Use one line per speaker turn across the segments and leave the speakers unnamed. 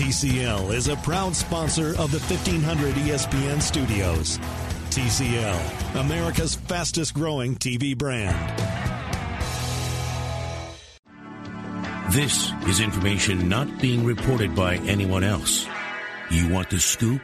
TCL is a proud sponsor of the 1500 ESPN studios. TCL, America's fastest growing TV brand.
This is information not being reported by anyone else. You want the scoop?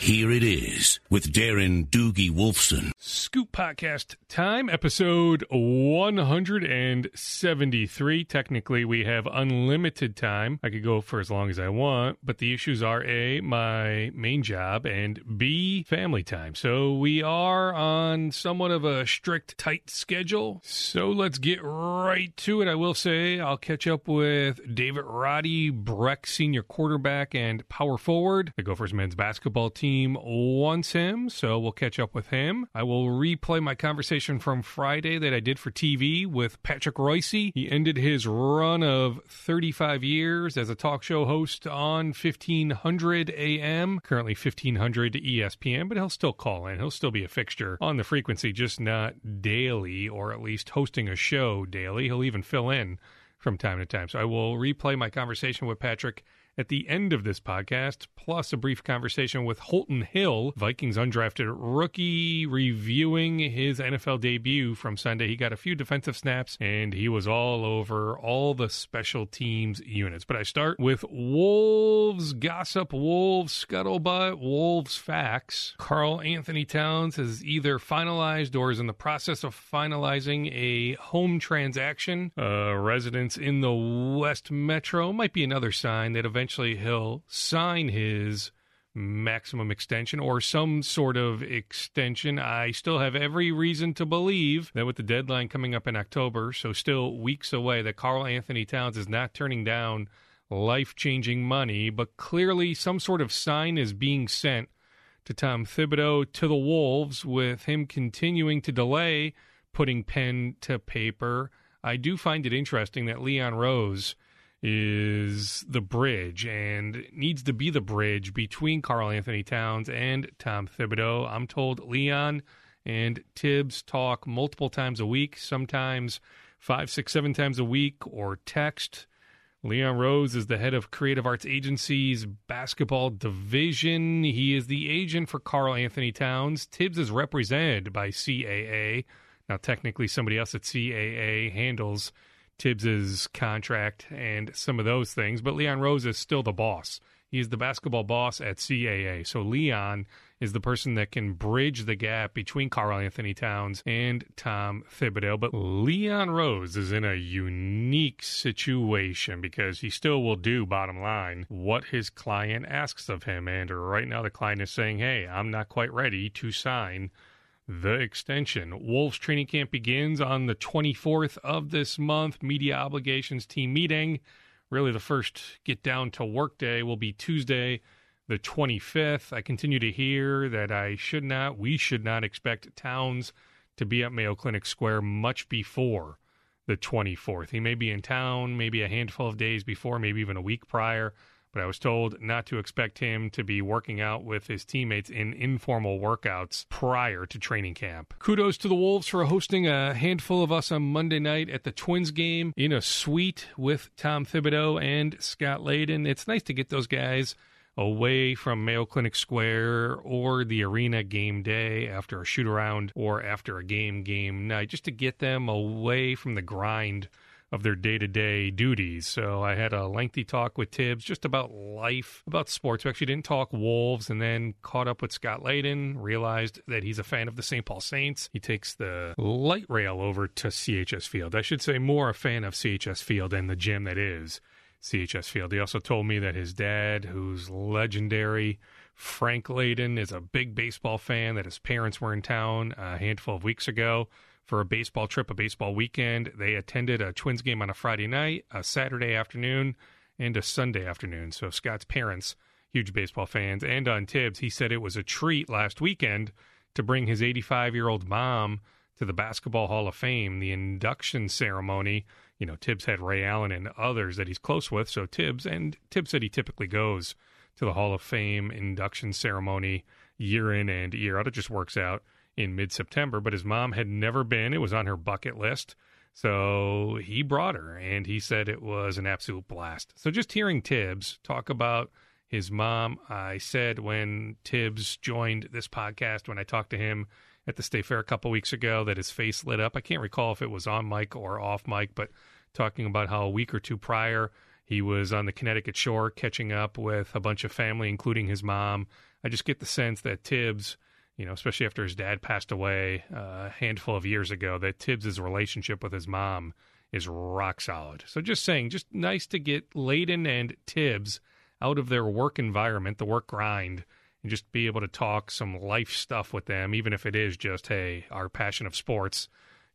Here it is with Darren Doogie Wolfson.
Scoop Podcast time, episode 173. Technically, we have unlimited time. I could go for as long as I want, but the issues are A, my main job, and B, family time. So we are on somewhat of a strict, tight schedule. So let's get right to it. I will say I'll catch up with David Roddy, Breck senior quarterback and power forward. The Gophers men's basketball team team wants him, so we'll catch up with him. I will replay my conversation from Friday that I did for TV with Patrick Reusse. He ended his run of 35 years as a talk show host on 1500 AM, currently 1500 ESPN, but he'll still call in. He'll still be a fixture on the frequency, just not daily, or at least hosting a show daily. He'll even fill in from time to time. So I will replay my conversation with Patrick at the end of this podcast, plus a brief conversation with Holton Hill, Vikings undrafted rookie, reviewing his NFL debut from Sunday. He got a few defensive snaps and he was all over all the special teams units. But I start with Wolves gossip, Wolves scuttlebutt, Wolves facts. Karl-Anthony Towns has either finalized or is in the process of finalizing a home transaction. Uh, residence in the West Metro might be another sign that eventually eventually he'll sign his maximum extension or some sort of extension. I still have every reason to believe that with the deadline coming up in October, so still weeks away, that Karl-Anthony Towns is not turning down life changing money, but clearly some sort of sign is being sent to Tom Thibodeau to the Wolves with him continuing to delay putting pen to paper. I do find it interesting that Leon Rose is the bridge and needs to be the bridge between Karl-Anthony Towns and Tom Thibodeau. I'm told Leon and Tibbs talk multiple times a week, sometimes five, six, seven times a week, or text. Leon Rose is the head of Creative Arts Agency's basketball division. He is the agent for Karl-Anthony Towns. Tibbs is represented by CAA. Now, technically, somebody else at CAA handles Tibbs's contract and some of those things, but Leon Rose is still the boss. He's the basketball boss at CAA. So Leon is the person that can bridge the gap between Karl-Anthony Towns and Tom Thibodeau. But Leon Rose is in a unique situation because he still will do, bottom line, what his client asks of him. And right now, the client is saying, hey, I'm not quite ready to sign the extension. Wolves training camp begins on the 24th of this month. Media obligations team meeting. Really, the first get down to work day will be Tuesday, the 25th. I continue to hear that I should not, we should not expect Towns to be at Mayo Clinic Square much before the 24th. He may be in town, maybe a handful of days before, maybe even a week prior but I was told not to expect him to be working out with his teammates in informal workouts prior to training camp. Kudos to the Wolves for hosting a handful of us on Monday night at the Twins game in a suite with Tom Thibodeau and Scott Layden. It's nice to get those guys away from Mayo Clinic Square or the arena game day after a shoot around or after a game game night, just to get them away from the grind of their day to day duties. So I had a lengthy talk with Tibbs just about life, about sports. We actually didn't talk Wolves and then caught up with Scott Layden, realized that he's a fan of the St. Paul Saints. He takes the light rail over to CHS Field. I should say more a fan of CHS Field than the gym that is CHS Field. He also told me that his dad, who's legendary, Frank Layden, is a big baseball fan, that his parents were in town a handful of weeks ago for a baseball trip, a baseball weekend. They attended a Twins game on a Friday night, a Saturday afternoon, and a Sunday afternoon. So Scott's parents, huge baseball fans, and on Tibbs, he said it was a treat last weekend to bring his 85 year old mom to the Basketball Hall of Fame, the induction ceremony. You know, Tibbs had Ray Allen and others that he's close with. So Tibbs, and Tibbs said he typically goes to the Hall of Fame induction ceremony year in and year out. It just works out in mid September, but his mom had never been. It was on her bucket list. So he brought her and he said it was an absolute blast. So just hearing Tibbs talk about his mom. I said when Tibbs joined this podcast, when I talked to him at the State Fair a couple weeks ago, that his face lit up. I can't recall if it was on mic or off mic, but talking about how a week or two prior he was on the Connecticut shore catching up with a bunch of family, including his mom. I just get the sense that Tibbs, you know, especially after his dad passed away uh, a handful of years ago, that Tibbs's relationship with his mom is rock solid. So just saying, just nice to get Layden and Tibbs out of their work environment, the work grind, and just be able to talk some life stuff with them, even if it is just, hey, our passion of sports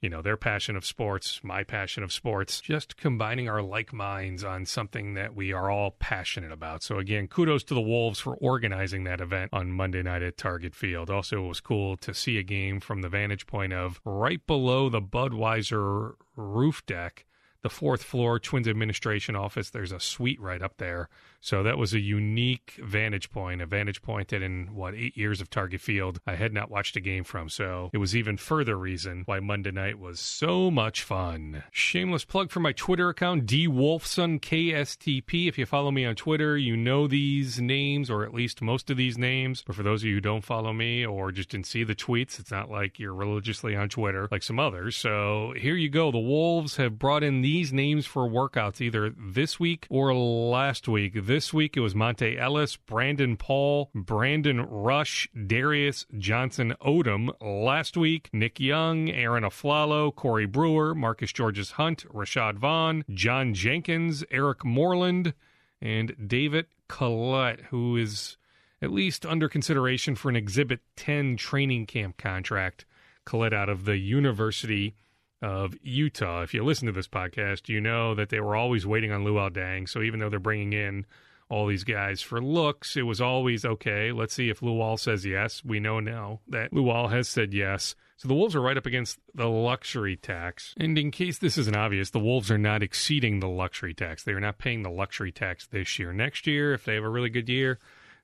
you know, their passion of sports, my passion of sports, just combining our like minds on something that we are all passionate about. So, again, kudos to the Wolves for organizing that event on Monday night at Target Field. Also, it was cool to see a game from the vantage point of right below the Budweiser roof deck the fourth floor Twins administration office. There's a suite right up there. So that was a unique vantage point, a vantage point that in what eight years of Target Field I had not watched a game from. So it was even further reason why Monday night was so much fun. Shameless plug for my Twitter account, D Wolfson KSTP. If you follow me on Twitter, you know these names or at least most of these names. But for those of you who don't follow me or just didn't see the tweets, it's not like you're religiously on Twitter like some others. So here you go. The Wolves have brought in these these names for workouts either this week or last week. This week it was Monta Ellis, Brandon Paul, Brandon Rush, Darius Johnson Odom. Last week, Nick Young, Arron Afflalo, Corey Brewer, Marcus Georges Hunt, Rashad Vaughn, John Jenkins, Eric Moreland, and David Collette, who is at least under consideration for an Exhibit 10 training camp contract. Collette out of the University of Utah. If you listen to this podcast, you know that they were always waiting on Luol Deng. So even though they're bringing in all these guys for looks, it was always okay. Let's see if Luol says yes. We know now that Luol has said yes. So the Wolves are right up against the luxury tax. And in case this isn't obvious, the Wolves are not exceeding the luxury tax. They are not paying the luxury tax this year. Next year, if they have a really good year,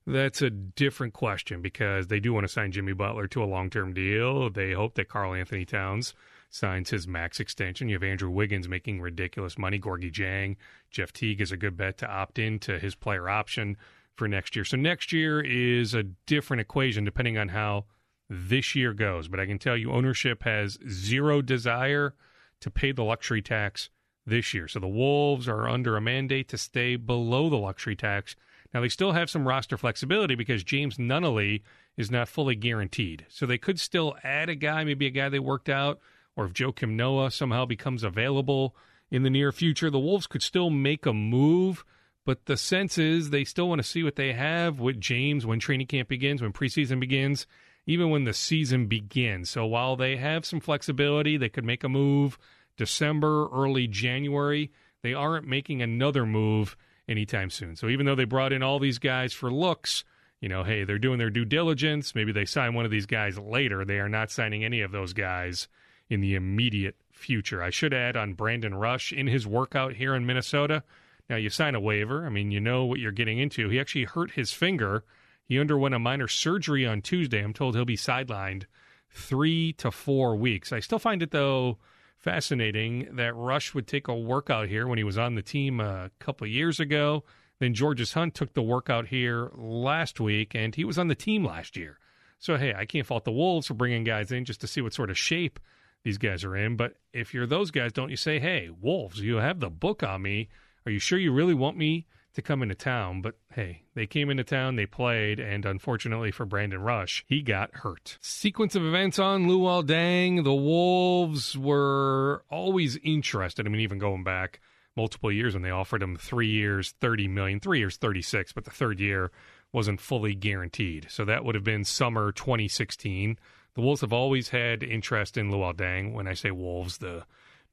that's a different question because they do want to sign Jimmy Butler to a long term deal. They hope that Karl-Anthony Towns signs his max extension. You have Andrew Wiggins making ridiculous money. Gorgui Dieng, Jeff Teague is a good bet to opt in to his player option for next year. So next year is a different equation depending on how this year goes. But I can tell you, ownership has zero desire to pay the luxury tax this year. So the Wolves are under a mandate to stay below the luxury tax. Now they still have some roster flexibility because James Nunnally is not fully guaranteed. So they could still add a guy, maybe a guy they worked out or if Joakim Noah somehow becomes available in the near future, the Wolves could still make a move. But the sense is they still want to see what they have with James when training camp begins, when preseason begins, even when the season begins. So while they have some flexibility, they could make a move December, early January. They aren't making another move anytime soon. So even though they brought in all these guys for looks, you know, hey, they're doing their due diligence. Maybe they sign one of these guys later. They are not signing any of those guys in the immediate future. I should add on Brandon Rush in his workout here in Minnesota. Now, you sign a waiver. I mean, you know what you're getting into. He actually hurt his finger. He underwent a minor surgery on Tuesday. I'm told he'll be sidelined three to four weeks. I still find it, though, fascinating that Rush would take a workout here when he was on the team a couple years ago. Then Georges Hunt took the workout here last week, and he was on the team last year. So, hey, I can't fault the Wolves for bringing guys in just to see what sort of shape these guys are in. But if you're those guys, don't you say, hey, Wolves, you have the book on me. Are you sure you really want me to come into town? But hey, they came into town, they played, and unfortunately for Brandon Rush, he got hurt. Sequence of events on Luol Deng. The Wolves were always interested. I mean, even going back multiple years when they offered him three years, 30 million, three years, 36, but the third year wasn't fully guaranteed. So that would have been summer 2016. The Wolves have always had interest in Luol Deng. When I say Wolves, the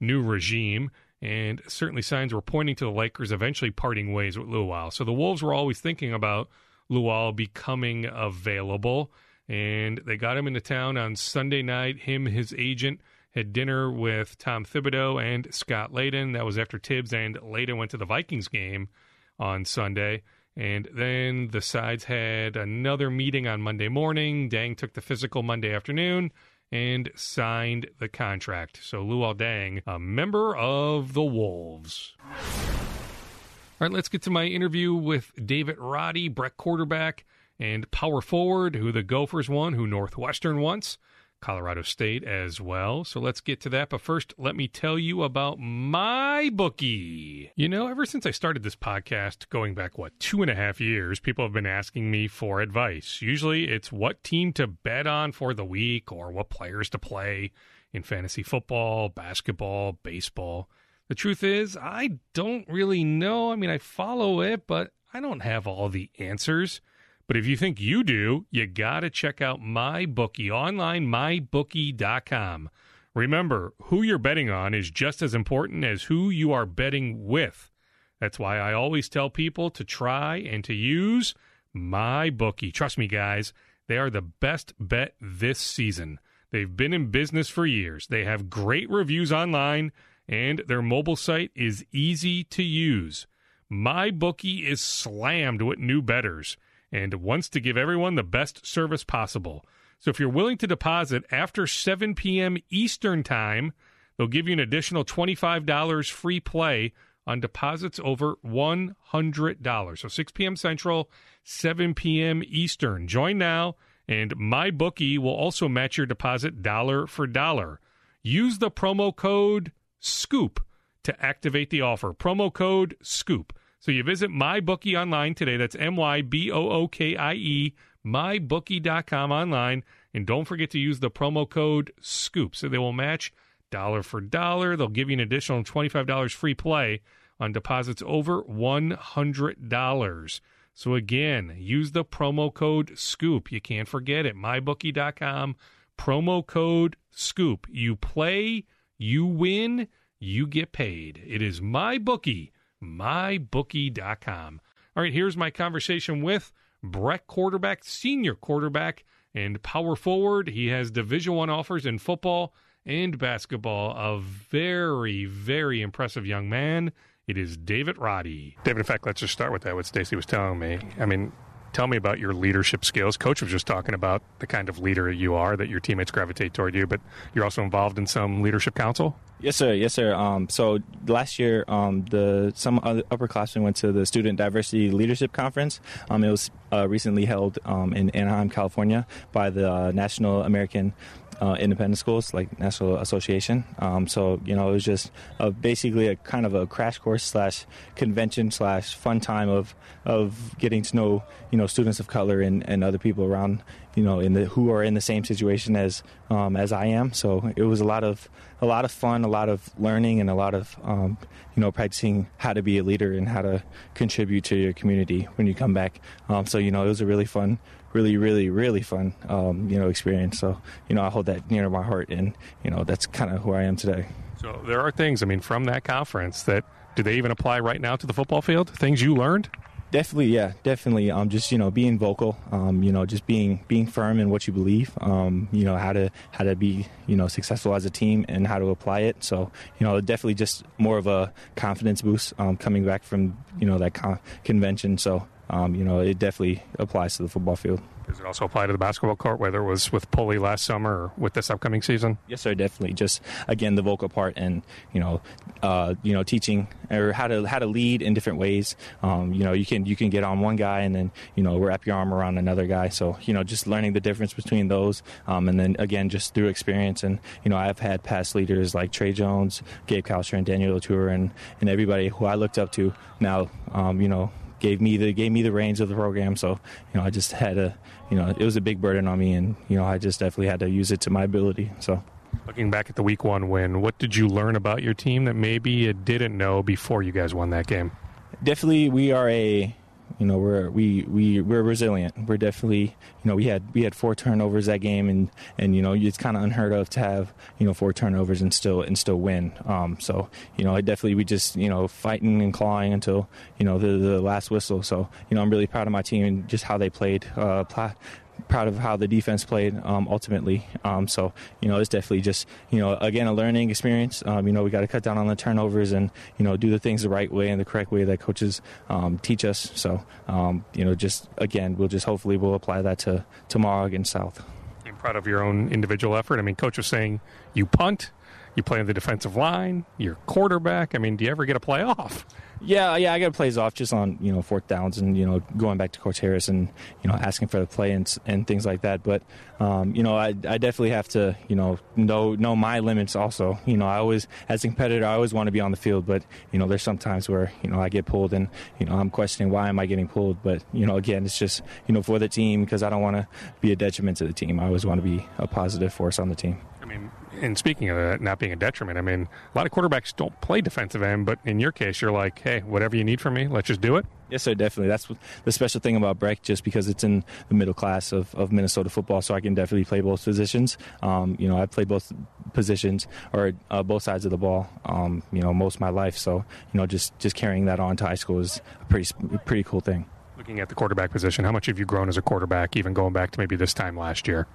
new regime, and certainly signs were pointing to the Lakers eventually parting ways with Luol. So the Wolves were always thinking about Luol becoming available, and they got him into town on Sunday night. Him, his agent, had dinner with Tom Thibodeau and Scott Layden. That was after Tibbs and Layden went to the Vikings game on Sunday. And then the sides had another meeting on Monday morning. Deng took the physical Monday afternoon and signed the contract. So Luol Deng, a member of the Wolves. All right, let's get to my interview with David Roddy, Breck quarterback and power forward, who the Gophers won, who Northwestern wants. Colorado State as well. So let's get to that. But first, let me tell you about my bookie. You know, ever since I started this podcast, going back, what, two and a half years, people have been asking me for advice. Usually it's what team to bet on for the week or what players to play in fantasy football, basketball, baseball. The truth is, I don't really know. I mean, I follow it, but I don't have all the answers. But if you think you do, you got to check out MyBookie online, mybookie.com. Remember, who you're betting on is just as important as who you are betting with. That's why I always tell people to try and to use MyBookie. Trust me, guys, they are the best bet this season. They've been in business for years. They have great reviews online, and their mobile site is easy to use. MyBookie is slammed with new betters and wants to give everyone the best service possible. So if you're willing to deposit after 7 p.m. Eastern Time, they'll give you an additional $25 free play on deposits over $100. So 6 p.m. Central, 7 p.m. Eastern. Join now, and MyBookie will also match your deposit dollar for dollar. Use the promo code SCOOP to activate the offer. Promo code SCOOP. So you visit MyBookie online today. That's M Y B O O K I E, mybookie.com online. And don't forget to use the promo code SCOOP. So they will match dollar for dollar. They'll give you an additional $25 free play on deposits over $100. So again, use the promo code SCOOP. You can't forget it. MyBookie.com, promo code SCOOP. You play, you win, you get paid. It is MyBookie mybookie.com. All right, here's my conversation with Breck quarterback, senior quarterback, and power forward. He has Division One offers in football and basketball. A very, very impressive young man. It is David Roddy. David, in fact, let's just start with that. What Stacy was telling me. I mean, tell me about your leadership skills. Coach was just talking about the kind of leader you are, that your teammates gravitate toward you, but you're also involved in some leadership council.
Yes, sir. Yes, sir. Um, so last year, um, the some upperclassmen went to the Student Diversity Leadership Conference. Um, it was uh, recently held um, in Anaheim, California, by the uh, National American uh, independent schools, like National Association. Um, so you know, it was just a, basically a kind of a crash course slash convention slash fun time of of getting to know you know students of color and, and other people around you know in the who are in the same situation as um, as I am. So it was a lot of a lot of fun, a lot of learning, and a lot of um, you know practicing how to be a leader and how to contribute to your community when you come back. Um, so you know, it was a really fun really, really, really fun, um, you know, experience. So, you know, I hold that near to my heart, and you know, that's kind of who I am today.
So there are things, I mean, from that conference that do they even apply right now to the football field? Things you learned?
Definitely, yeah, definitely. Um, just you know, being vocal. Um, you know, just being being firm in what you believe. Um, you know how to how to be you know successful as a team and how to apply it. So you know, definitely just more of a confidence boost um, coming back from you know that con- convention. So um, you know, it definitely applies to the football field.
Does it also apply to the basketball court, whether it was with Pulley last summer or with this upcoming season?
Yes, sir, definitely. Just again, the vocal part and you know, uh, you know, teaching or how to how to lead in different ways. Um, you know, you can you can get on one guy and then you know wrap your arm around another guy. So you know, just learning the difference between those, um, and then again, just through experience. And you know, I've had past leaders like Tre Jones, Gabe Kalscheur, and Daniel Oturu, and and everybody who I looked up to. Now, um, you know, gave me the gave me the reins of the program. So you know, I just had a you know, it was a big burden on me, and you know, I just definitely had to use it to my ability. So.
Looking back at the week one win, what did you learn about your team that maybe you didn't know before you guys won that game?
Definitely, we are a you know we're we we we're resilient. We're definitely you know we had we had four turnovers that game, and and you know it's kind of unheard of to have you know four turnovers and still and still win. Um, so you know I definitely we just you know fighting and clawing until you know the the last whistle. So you know I'm really proud of my team and just how they played. Uh, proud of how the defense played um, ultimately. Um, so you know, it's definitely just you know again a learning experience. Um, you know, we got to cut down on the turnovers and you know do the things the right way and the correct way that coaches um, teach us. So um, you know, just again, we'll just hopefully we'll apply that to tomorrow against South.
I'm proud of your own individual effort. I mean, coach was saying you punt You play on the defensive line. You're quarterback. I mean, do you ever get a playoff?
Yeah, yeah, I got plays off just on you know fourth downs and you know going back to Harris and you know asking for the play and, and things like that. But um, you know, I, I definitely have to you know know know my limits also. You know, I always as a competitor, I always want to be on the field, but you know, there's some times where you know I get pulled and you know I'm questioning why am I getting pulled. But you know, again, it's just you know for the team because I don't want to be a detriment to the team. I always want to be a positive force on the team.
And speaking of that not being a detriment, I mean, a lot of quarterbacks don't play defensive end, but in your case, you're like, hey, whatever you need from me, let's just do it.
Yes, sir, definitely. That's the special thing about Breck, just because it's in the middle class of, of Minnesota football, so I can definitely play both positions. Um, you know, I played both positions or uh, both sides of the ball, um, you know, most of my life. So, you know, just, just carrying that on to high school is a pretty, pretty cool thing.
Looking at the quarterback position, how much have you grown as a quarterback, even going back to maybe this time last year?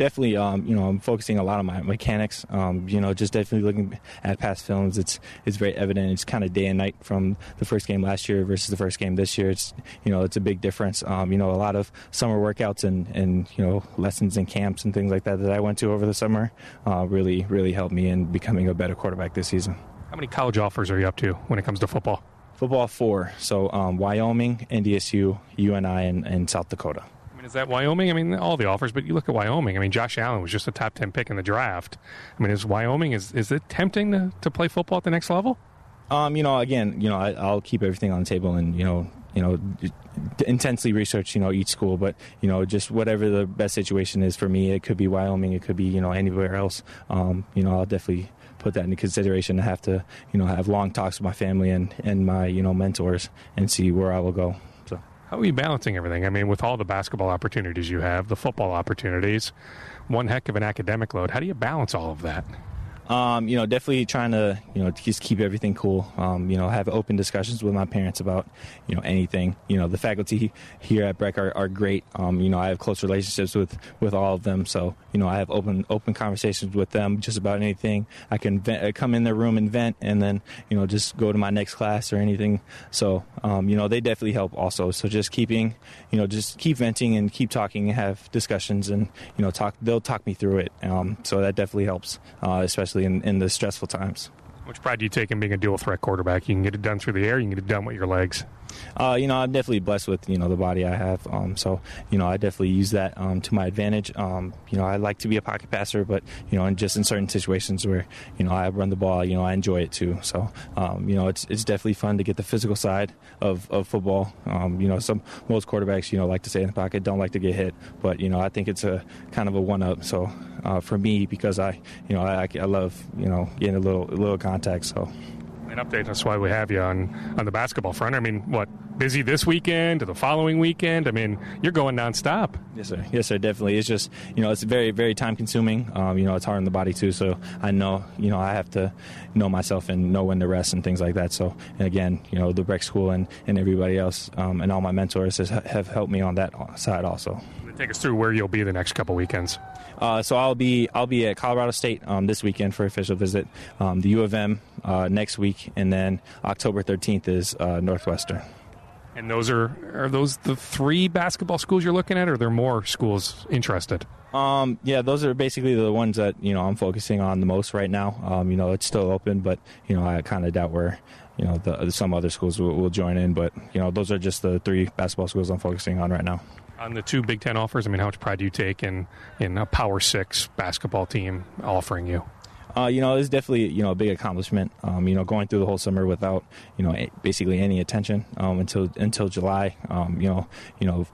Definitely, um, you know, I'm focusing a lot on my mechanics. Um, you know, just definitely looking at past films, it's it's very evident. It's kind of day and night from the first game last year versus the first game this year. It's you know, it's a big difference. Um, you know, a lot of summer workouts and and you know lessons and camps and things like that that I went to over the summer uh, really really helped me in becoming a better quarterback this season.
How many college offers are you up to when it comes to football?
Football four. So um, Wyoming, NDSU, UNI, and, and South Dakota
is that Wyoming? I mean, all the offers, but you look at Wyoming. I mean, Josh Allen was just a top ten pick in the draft. I mean, is Wyoming is is it tempting to, to play football at the next level?
Um, you know, again, you know, I, will keep everything on the table, and you know, you know, intensely research, you know, each school. But you know, just whatever the best situation is for me, it could be Wyoming, it could be you know anywhere else. Um, you know, I'll definitely put that into consideration. I have to, you know, have long talks with my family and and my you know mentors and see where I will go.
How are you balancing everything? I mean, with all the basketball opportunities you have, the football opportunities, one heck of an academic load. How do you balance all of that?
Um, you know, definitely trying to, you know, just keep everything cool. Um, you know, have open discussions with my parents about, you know, anything. You know, the faculty here at Breck are, are great. Um, you know, I have close relationships with, with all of them. So, you know, I have open open conversations with them just about anything. I can vent, uh, come in their room and vent, and then, you know, just go to my next class or anything. So, um, you know, they definitely help also. So just keeping, you know, just keep venting and keep talking and have discussions and, you know, talk. They'll talk me through it. Um, so that definitely helps, uh, especially especially in, in the stressful times.
Which pride do you take in being a dual threat quarterback? You can get it done through the air, you can get it done with your legs.
Uh, you know, I'm definitely blessed with you know the body I have. Um, so you know, I definitely use that um, to my advantage. Um, you know, I like to be a pocket passer, but you know, and just in certain situations where you know I run the ball, you know, I enjoy it too. So um, you know, it's it's definitely fun to get the physical side of, of football. Um, you know, some most quarterbacks you know like to stay in the pocket, don't like to get hit, but you know, I think it's a kind of a one up. So uh, for me, because I you know I, I love you know getting a little a little contact. So
an update. That's why we have you on on the basketball front. I mean, what busy this weekend to the following weekend? I mean, you're going nonstop.
Yes, sir. Yes, sir. Definitely. It's just you know it's very very time consuming. Um, you know, it's hard on the body too. So I know you know I have to know myself and know when to rest and things like that. So and again, you know, the Breck School and and everybody else um, and all my mentors has, have helped me on that side also.
Take us through where you'll be the next couple weekends.
Uh, so I'll be I'll be at Colorado State um, this weekend for official visit. Um, the U of M uh, next week, and then October 13th is uh, Northwestern.
And those are are those the three basketball schools you're looking at, or are there more schools interested?
Um, yeah, those are basically the ones that you know I'm focusing on the most right now. Um, you know, it's still open, but you know I kind of doubt where you know the, some other schools will, will join in. But you know, those are just the three basketball schools I'm focusing on right now
on the two Big Ten offers? I mean, how much pride do you take in in a Power Six basketball team offering you?
Uh, you know, it's definitely you know a big accomplishment. Um, you know, going through the whole summer without you know basically any attention um, until until July. Um, you know, you know,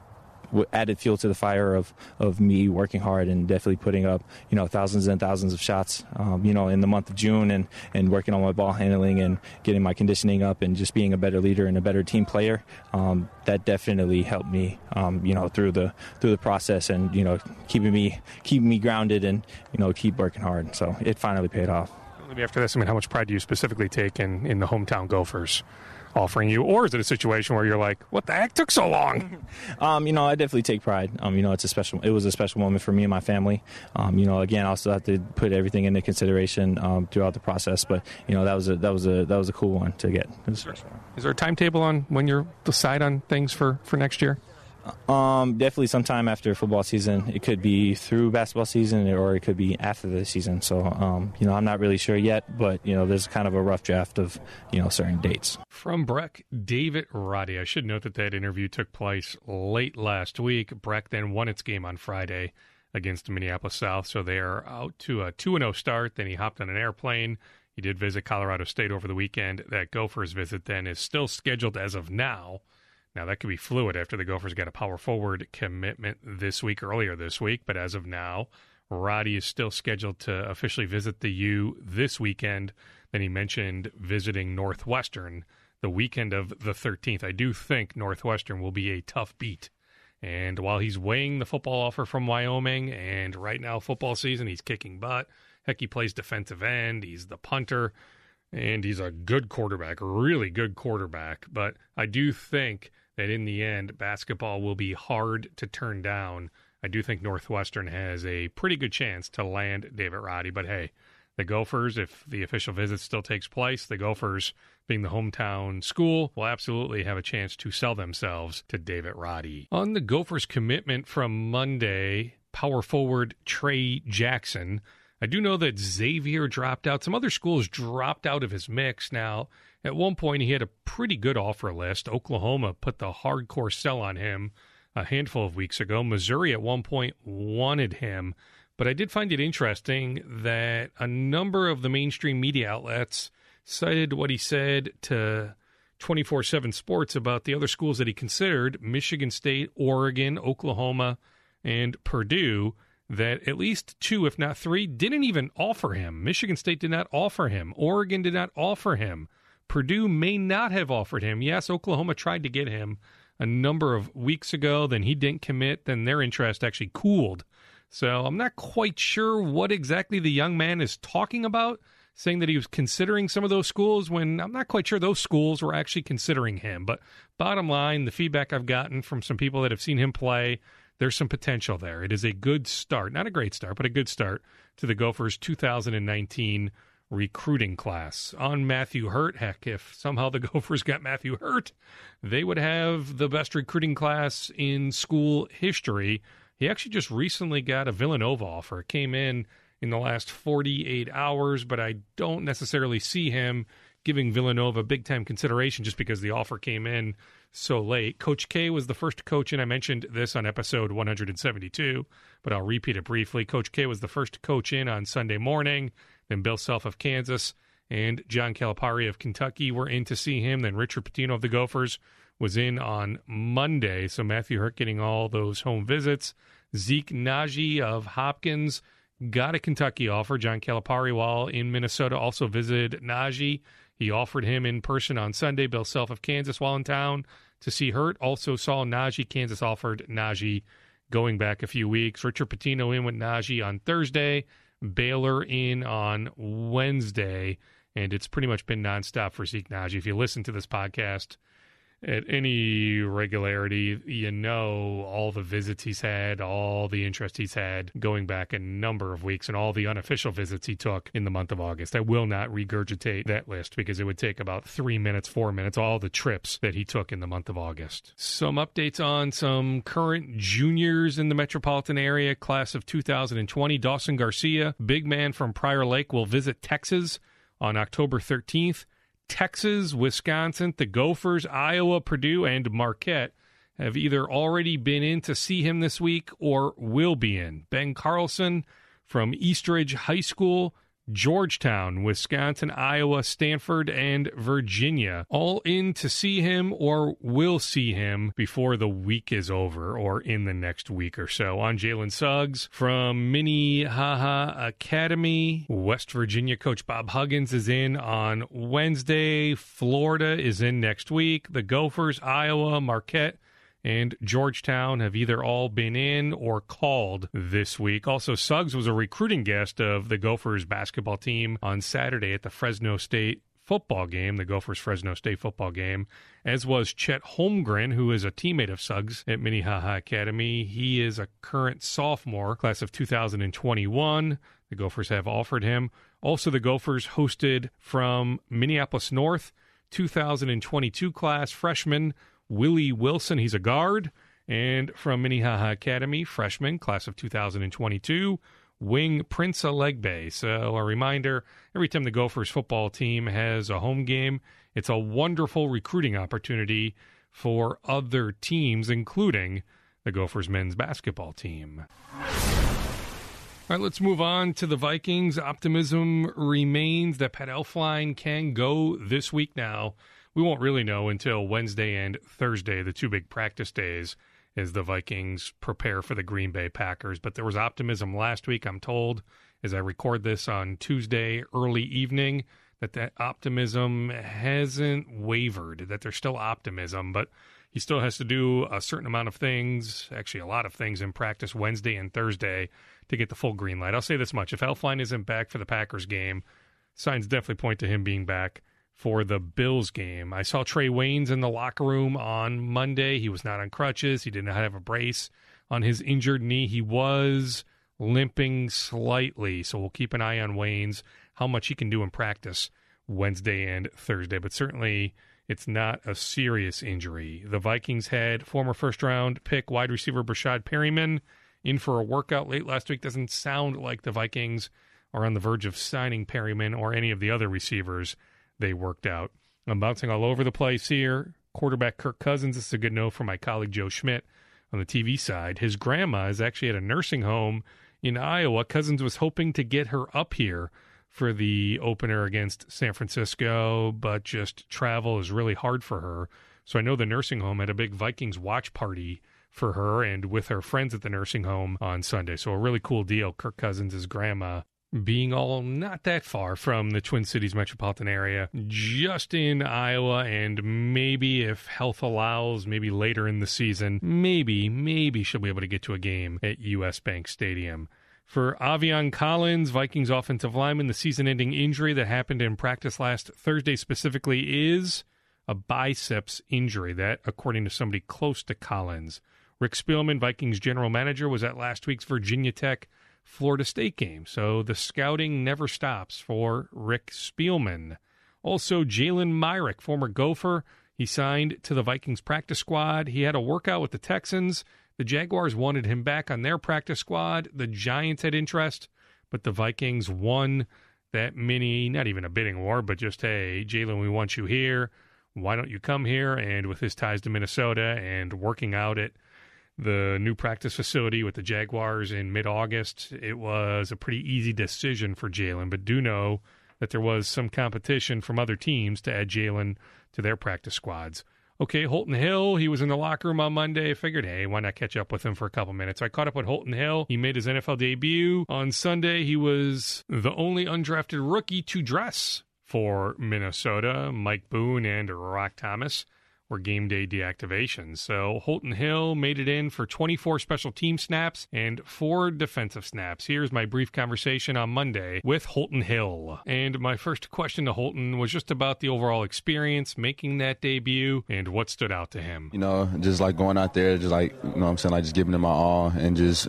added fuel to the fire of, of me working hard and definitely putting up you know thousands and thousands of shots um, you know in the month of June and, and working on my ball handling and getting my conditioning up and just being a better leader and a better team player um, that definitely helped me um, you know through the through the process and you know keeping me keeping me grounded and you know keep working hard so it finally paid off.
After this. I mean, how much pride do you specifically take in, in the hometown Gophers? Offering you, or is it a situation where you're like, "What the heck took so long?"
um, you know, I definitely take pride. Um, you know, it's a special. It was a special moment for me and my family. Um, you know, again, I also have to put everything into consideration um, throughout the process. But you know, that was a that was a that was a cool one to get.
Is there a timetable on when you'll decide on things for for next year?
Um, definitely sometime after football season. It could be through basketball season, or it could be after the season. So, um, you know, I'm not really sure yet, but you know, there's kind of a rough draft of you know certain dates.
From Breck, David Roddy. I should note that that interview took place late last week. Breck then won its game on Friday against Minneapolis South, so they are out to a two and zero start. Then he hopped on an airplane. He did visit Colorado State over the weekend. That Gophers visit then is still scheduled as of now now, that could be fluid after the Gophers got a power forward commitment this week, earlier this week, but as of now, Roddy is still scheduled to officially visit the U this weekend. Then he mentioned visiting Northwestern the weekend of the 13th. I do think Northwestern will be a tough beat. And while he's weighing the football offer from Wyoming, and right now, football season, he's kicking butt. Heck, he plays defensive end, he's the punter, and he's a good quarterback, really good quarterback. But I do think that in the end, basketball will be hard to turn down. I do think Northwestern has a pretty good chance to land David Roddy, but hey, the Gophers, if the official visit still takes place, the Gophers, being the hometown school, will absolutely have a chance to sell themselves to David Roddy. On the Gophers' commitment from Monday, power forward Trey Jackson. I do know that Xavier dropped out. Some other schools dropped out of his mix. Now, at one point, he had a pretty good offer list. Oklahoma put the hardcore sell on him a handful of weeks ago. Missouri at one point wanted him. But I did find it interesting that a number of the mainstream media outlets cited what he said to 24 7 Sports about the other schools that he considered Michigan State, Oregon, Oklahoma, and Purdue. That at least two, if not three, didn't even offer him. Michigan State did not offer him. Oregon did not offer him. Purdue may not have offered him. Yes, Oklahoma tried to get him a number of weeks ago, then he didn't commit, then their interest actually cooled. So I'm not quite sure what exactly the young man is talking about, saying that he was considering some of those schools when I'm not quite sure those schools were actually considering him. But bottom line, the feedback I've gotten from some people that have seen him play, there's some potential there. It is a good start, not a great start, but a good start to the Gophers 2019 recruiting class on Matthew Hurt. Heck, if somehow the Gophers got Matthew Hurt, they would have the best recruiting class in school history. He actually just recently got a Villanova offer. It came in in the last 48 hours, but I don't necessarily see him giving Villanova big time consideration just because the offer came in so late. Coach K was the first coach, and I mentioned this on episode 172, but I'll repeat it briefly. Coach K was the first coach in on Sunday morning. Then Bill Self of Kansas and John Calipari of Kentucky were in to see him. Then Richard Pitino of the Gophers was in on Monday. So Matthew Hurt getting all those home visits. Zeke Nnaji of Hopkins got a Kentucky offer. John Calipari, while in Minnesota, also visited Nnaji. He offered him in person on Sunday. Bill Self of Kansas, while in town to see Hurt, also saw Nnaji. Kansas offered Nnaji going back a few weeks. Richard Pitino in with Nnaji on Thursday. Baylor in on Wednesday, and it's pretty much been nonstop for Zeke Nnaji. If you listen to this podcast at any regularity, you know all the visits he's had, all the interest he's had going back a number of weeks, and all the unofficial visits he took in the month of August. I will not regurgitate that list because it would take about three minutes, four minutes, all the trips that he took in the month of August. Some updates on some current juniors in the metropolitan area, class of 2020. Dawson Garcia, big man from Prior Lake, will visit Texas on October 13th. Texas, Wisconsin, the Gophers, Iowa, Purdue, and Marquette have either already been in to see him this week or will be in. Ben Carlson from Eastridge High School Georgetown, Wisconsin, Iowa, Stanford, and Virginia, all in to see him or will see him before the week is over or in the next week or so. On Jalen Suggs from Minnehaha Academy, West Virginia coach Bob Huggins is in on Wednesday. Florida is in next week. The Gophers, Iowa, Marquette, and Georgetown have either all been in or called this week. Also, Suggs was a recruiting guest of the Gophers basketball team on Saturday at the Fresno State football game, the Gophers Fresno State football game, as was Chet Holmgren, who is a teammate of Suggs at Minnehaha Academy. He is a current sophomore, class of 2021. The Gophers have offered him. Also, the Gophers hosted from Minneapolis North 2022 class freshman Willie Wilson. He's a guard. And from Minnehaha Academy, freshman, class of 2022, wing Prince Aligbe. So a reminder every time the Gophers football team has a home game, it's a wonderful recruiting opportunity for other teams, including the Gophers men's basketball team. All right, let's move on to the Vikings. Optimism remains that Pat Elflein can go this week now. We won't really know until Wednesday and Thursday, the two big practice days, as the Vikings prepare for the Green Bay Packers. But there was optimism last week, I'm told, as I record this on Tuesday early evening, that that optimism hasn't wavered, that there's still optimism, but he still has to do a certain amount of things, actually a lot of things in practice Wednesday and Thursday to get the full green light. I'll say this much: if Elflein isn't back for the Packers game, signs definitely point to him being back for the Bills game. I saw Trae Waynes in the locker room on Monday. He was not on crutches. He did not have a brace on his injured knee. He was limping slightly, so we'll keep an eye on Waynes, how much he can do in practice Wednesday and Thursday. But certainly it's not a serious injury. The Vikings had former first round pick wide receiver Breshad Perriman in for a workout late last week. Doesn't sound like the Vikings are on the verge of signing Perriman or any of the other receivers they worked out. I'm bouncing all over the place here. Quarterback Kirk Cousins, this is a good note from my colleague Joe Schmit on the TV side. His grandma is actually at a nursing home in Iowa. Cousins was hoping to get her up here for the opener against San Francisco, but just travel is really hard for her. So I know the nursing home had a big Vikings watch party for her and with her friends at the nursing home on Sunday. So a really cool deal. Kirk Cousins' grandma being all not that far from the Twin Cities metropolitan area, just in Iowa, and maybe if health allows, maybe later in the season, maybe, maybe she'll be able to get to a game at US Bank Stadium. For Aviante Collins, Vikings offensive lineman, the season ending injury that happened in practice last Thursday specifically is a biceps injury. That, according to somebody close to Collins. Rick Spielman, Vikings general manager, was at last week's Virginia Tech Florida State game. So the scouting never stops for Rick Spielman. Also, Jalen Myrick, former Gopher, he signed to the Vikings practice squad. He had a workout with the Texans. The Jaguars wanted him back on their practice squad. The Giants had interest, but the Vikings won that mini, not even a bidding war, but just, hey, Jalen, we want you here. Why don't you come here? And with his ties to Minnesota and working out at the new practice facility with the Jaguars in mid August, it was a pretty easy decision for Jalen. But do know that there was some competition from other teams to add Jalen to their practice squads. Okay, Holton Hill, he was in the locker room on Monday. I figured, hey, why not catch up with him for a couple minutes? So I caught up with Holton Hill. He made his NFL debut on Sunday. He was the only undrafted rookie to dress for Minnesota. Mike Boone and Roc Thomas were game day deactivations. So Holton Hill made it in for 24 special team snaps and four defensive snaps. Here's my brief conversation on Monday with Holton Hill. And my first question to Holton was just about the overall experience making that debut and what stood out to him.
You know, just like going out there, just like, you know I'm saying, like just giving it my all and just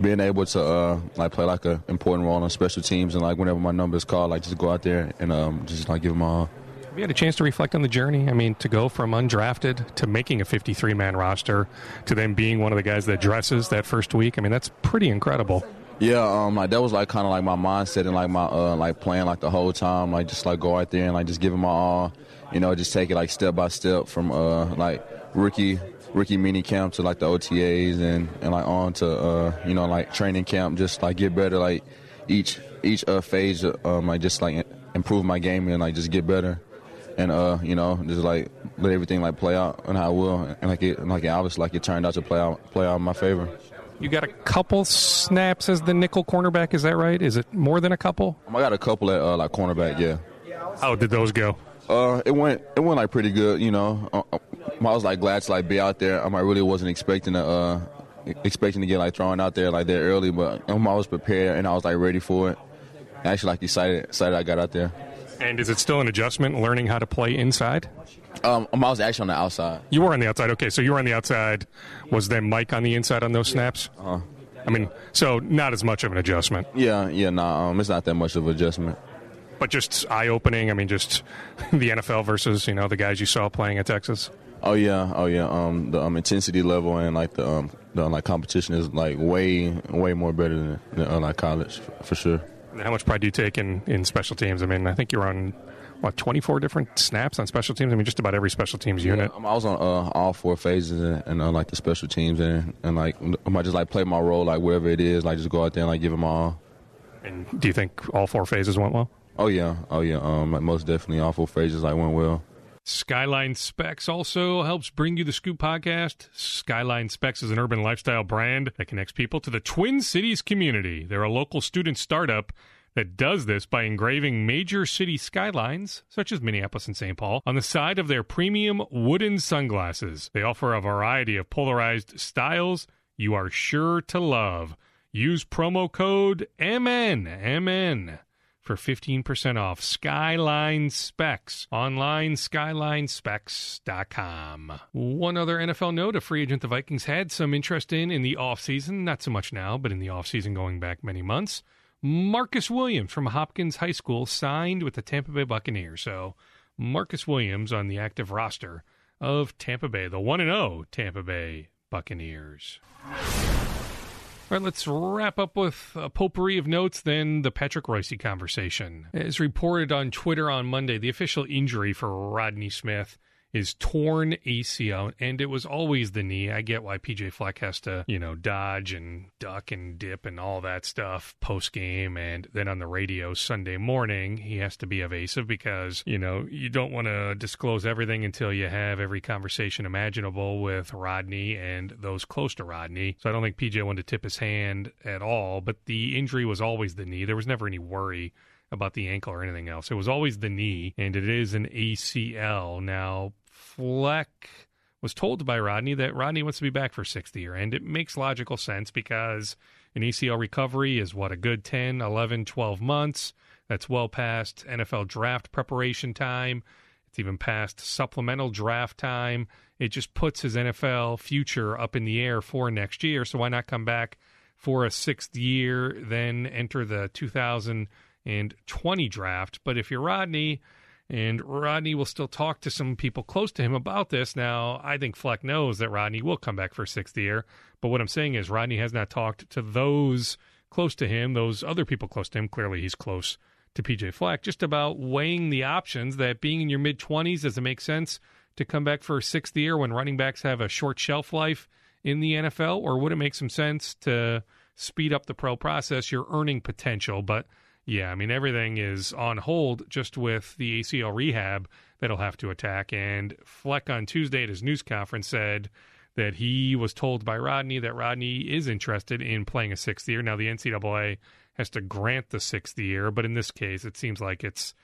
being able to uh, like play like an important role on special teams and like whenever my number is called, like just go out there and um, just like give them all
you had a chance to reflect on the journey? I mean, to go from undrafted to making a 53 man roster to then being one of the guys that dresses that first week. I mean, that's pretty incredible.
Yeah, um, like that was like kind of like my mindset and like my uh, like playing like the whole time, like just like go out there and like just give it my all, you know, just take it like step by step from uh like rookie rookie mini camp to like the OTAs and and like on to uh you know like training camp, just like get better like each each uh phase um like just like improve my game and like just get better and uh, you know, just like let everything like play out and how it will, and like it, and like it obviously like it turned out to play out, play out in my favor.
You got a couple snaps as the nickel cornerback, is that right? Is it more than a couple?
I got a couple at uh, like cornerback, yeah.
How did those go?
Uh, it went it went like pretty good, you know. Uh, uh I was like glad to like be out there. Um, I really wasn't expecting to uh expecting to get like thrown out there like that early, but um, I was prepared and I was like ready for it. Actually, like excited excited I got out there.
And is it still an adjustment learning how to play inside?
Um, I was actually on the outside.
You were on the outside. Okay, so you were on the outside. Was there Mike on the inside on those snaps?
Uh-huh.
I mean, so not as much of an adjustment.
Yeah, yeah, no, nah, um, it's not that much of an adjustment.
But just eye opening. I mean, just the NFL versus you know the guys you saw playing at Texas.
Oh yeah, oh yeah. Um, the um, intensity level and like the um, the like competition is like way way more better than, than uh, like college for, for sure.
How much pride do you take in, in special teams? I mean, I think you're on what 24 different snaps on special teams. I mean, just about every special teams unit.
Yeah, I was on uh, all four phases and, and uh, like the special teams and and like I might just like play my role like wherever it is, like just go out there and like give them all.
And do you think all four phases went well?
Oh yeah, oh yeah. Um, like most definitely all four phases like went well.
Skyline Specs also helps bring you the Scoop podcast. Skyline Specs is an urban lifestyle brand that connects people to the Twin Cities community. They're a local student startup that does this by engraving major city skylines, such as Minneapolis and St. Paul, on the side of their premium wooden sunglasses. They offer a variety of polarized styles you are sure to love. Use promo code MN, MN for 15% off Skyline Specs. Online, skylinespecs.com. One other NFL note a free agent the Vikings had some interest in in the offseason, not so much now, but in the offseason going back many months. Marcus Williams from Hopkins High School signed with the Tampa Bay Buccaneers. So, Marcus Williams on the active roster of Tampa Bay, the 1 0 Tampa Bay Buccaneers. All right, let's wrap up with a potpourri of notes, then the Patrick Reusse conversation. As reported on Twitter on Monday, the official injury for Rodney Smith is torn ACL, and it was always the knee. I get why PJ Fleck has to, you know, dodge and duck and dip and all that stuff post game, and then on the radio Sunday morning he has to be evasive because you know you don't want to disclose everything until you have every conversation imaginable with Rodney and those close to Rodney. So I don't think PJ wanted to tip his hand at all, but the injury was always the knee. There was never any worry about the ankle or anything else. It was always the knee, and it is an ACL. Now, Fleck was told by Rodney that Rodney wants to be back for sixth year, and it makes logical sense because an ACL recovery is what a good 10, 11, 12 months. That's well past NFL draft preparation time. It's even past supplemental draft time. It just puts his NFL future up in the air for next year. So why not come back for a sixth year, then enter the 2020 draft? But if you're Rodney, and Rodney will still talk to some people close to him about this. Now, I think Fleck knows that Rodney will come back for sixth year. But what I'm saying is, Rodney has not talked to those close to him, those other people close to him. Clearly, he's close to PJ Fleck, just about weighing the options that being in your mid 20s, does it make sense to come back for a sixth year when running backs have a short shelf life in the NFL? Or would it make some sense to speed up the pro process, your earning potential? But yeah, I mean, everything is on hold just with the ACL rehab that'll have to attack. And Fleck on Tuesday at his news conference said that he was told by Rodney that Rodney is interested in playing a sixth year. Now, the NCAA has to grant the sixth year, but in this case, it seems like it's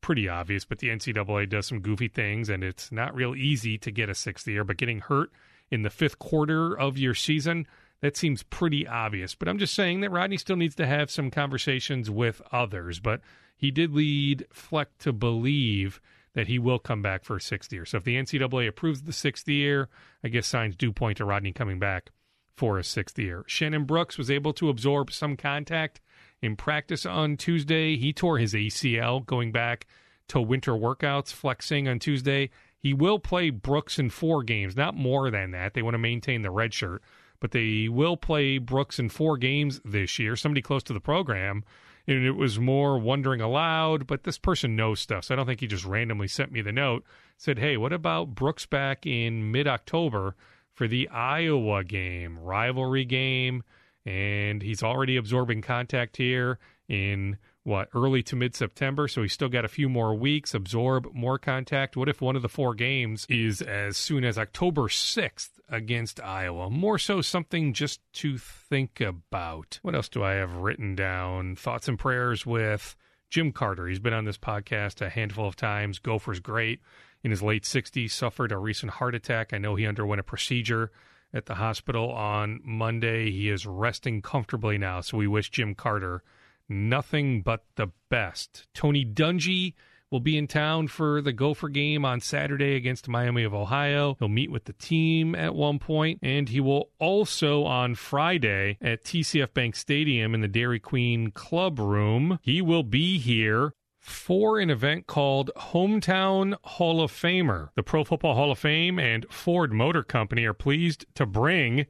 pretty obvious. But the NCAA does some goofy things, and it's not real easy to get a sixth year. But getting hurt in the fifth quarter of your season, that seems pretty obvious. But I'm just saying that Rodney still needs to have some conversations with others. But he did lead Fleck to believe that he will come back for a sixth year. So if the NCAA approves the sixth year, I guess signs do point to Rodney coming back for a sixth year. Shannon Brooks was able to absorb some contact in practice on Tuesday. He tore his ACL going back to winter workouts, flexing on Tuesday. He will play Brooks in four games, not more than that. They want to maintain the red shirt but they will play Brooks in four games this year. Somebody close to the program, and it was more wondering aloud, but this person knows stuff. So I don't think he just randomly sent me the note, said, Hey, what about Brooks back in mid October for the Iowa game, rivalry game? And he's already absorbing contact here in what early to mid September, so he's still got a few more weeks, absorb more contact. What if one of the four games is as soon as October 6th against Iowa? More so something just to think about. What else do I have written down? Thoughts and prayers with Jim Carter. He's been on this podcast a handful of times. Gopher's great. In his late 60s, suffered a recent heart attack. I know he underwent a procedure at the hospital on Monday. He is resting comfortably now, so we wish Jim Carter nothing but the best. Tony Dungy will be in town for the Gopher game on Saturday against Miami of Ohio. He'll meet with the team at one point, and he will also on Friday at TCF Bank Stadium in the Dairy Queen Club Room. He will be here for an event called Hometown Hall of Famer. The Pro Football Hall of Fame and Ford Motor Company are pleased to bring